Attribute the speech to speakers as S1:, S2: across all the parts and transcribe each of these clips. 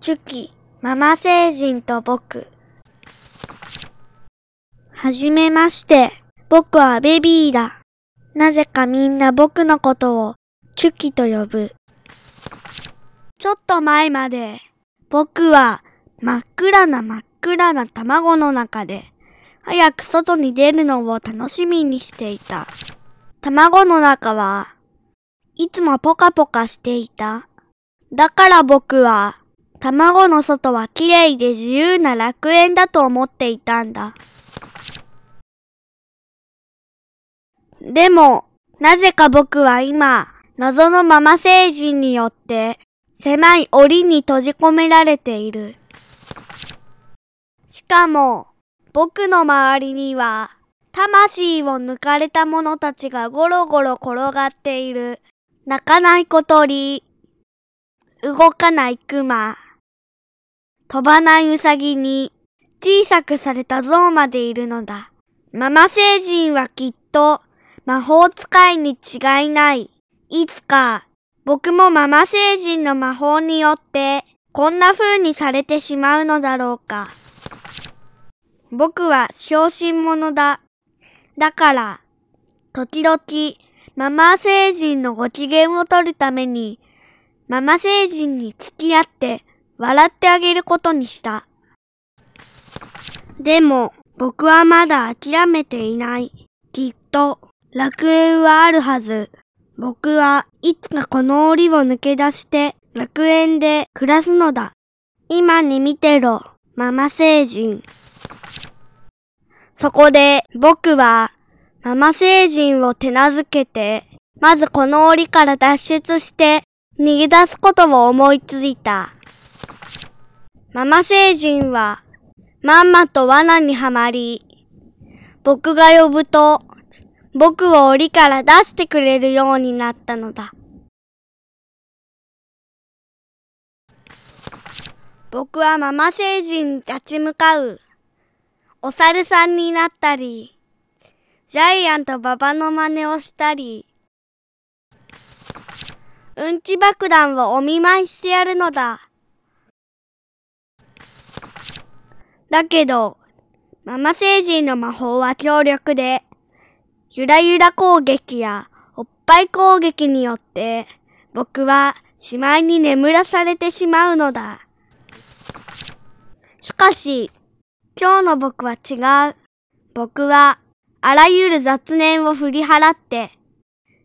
S1: チュキ、ママ星人と僕。はじめまして、僕はベビーだ。なぜかみんな僕のことをチュキと呼ぶ。ちょっと前まで、僕は真っ暗な真っ暗な卵の中で、早く外に出るのを楽しみにしていた。卵の中はいつもポカポカしていた。だから僕は卵の外は綺麗で自由な楽園だと思っていたんだ。でも、なぜか僕は今、謎のママ星人によって、狭い檻に閉じ込められている。しかも、僕の周りには、魂を抜かれた者たちがゴロゴロ転がっている。泣かない小鳥、動かない熊、飛ばないウサギに、小さくされた象までいるのだ。ママ星人はきっと、魔法使いに違いない。いつか、僕もママ星人の魔法によって、こんな風にされてしまうのだろうか。僕は小心者だ。だから、時々、ママ星人のご機嫌を取るために、ママ星人に付き合って笑ってあげることにした。でも、僕はまだ諦めていない。きっと、楽園はあるはず。僕はいつかこの檻を抜け出して楽園で暮らすのだ。今に見てろ、ママ星人。そこで僕はママ星人を手なずけて、まずこの檻から脱出して逃げ出すことを思いついた。ママ星人はまんまと罠にはまり、僕が呼ぶと僕を檻から出してくれるようになったのだ。僕はママ星人に立ち向かう。お猿さんになったり、ジャイアント馬場の真似をしたり、うんち爆弾をお見舞いしてやるのだ。だけど、ママ星人の魔法は強力で、ゆらゆら攻撃やおっぱい攻撃によって、僕はしまいに眠らされてしまうのだ。しかし、今日の僕は違う。僕は、あらゆる雑念を振り払って、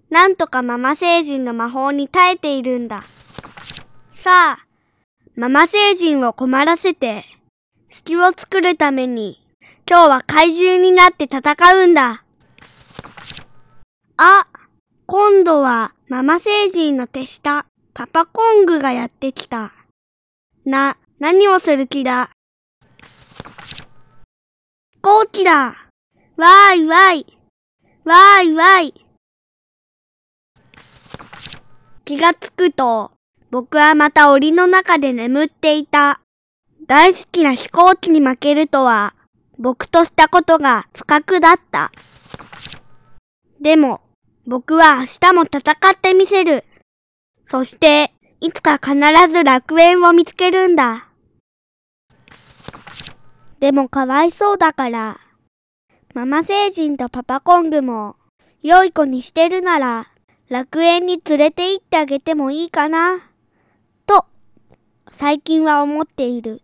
S1: なんとかママ星人の魔法に耐えているんだ。さあ、ママ星人を困らせて、隙を作るために、今日は怪獣になって戦うんだ。あ、今度はママ星人の手下、パパコングがやってきた。な、何をする気だ？飛行機だわーいわーいわーいわーい気がつくと、僕はまた檻の中で眠っていた。大好きな飛行機に負けるとは、僕としたことが不覚だった。でも、僕は明日も戦ってみせる。そして、いつか必ず楽園を見つけるんだ。でもかわいそうだから、ママ星人とパパコングも、良い子にしてるなら、楽園に連れて行ってあげてもいいかな、と、最近は思っている。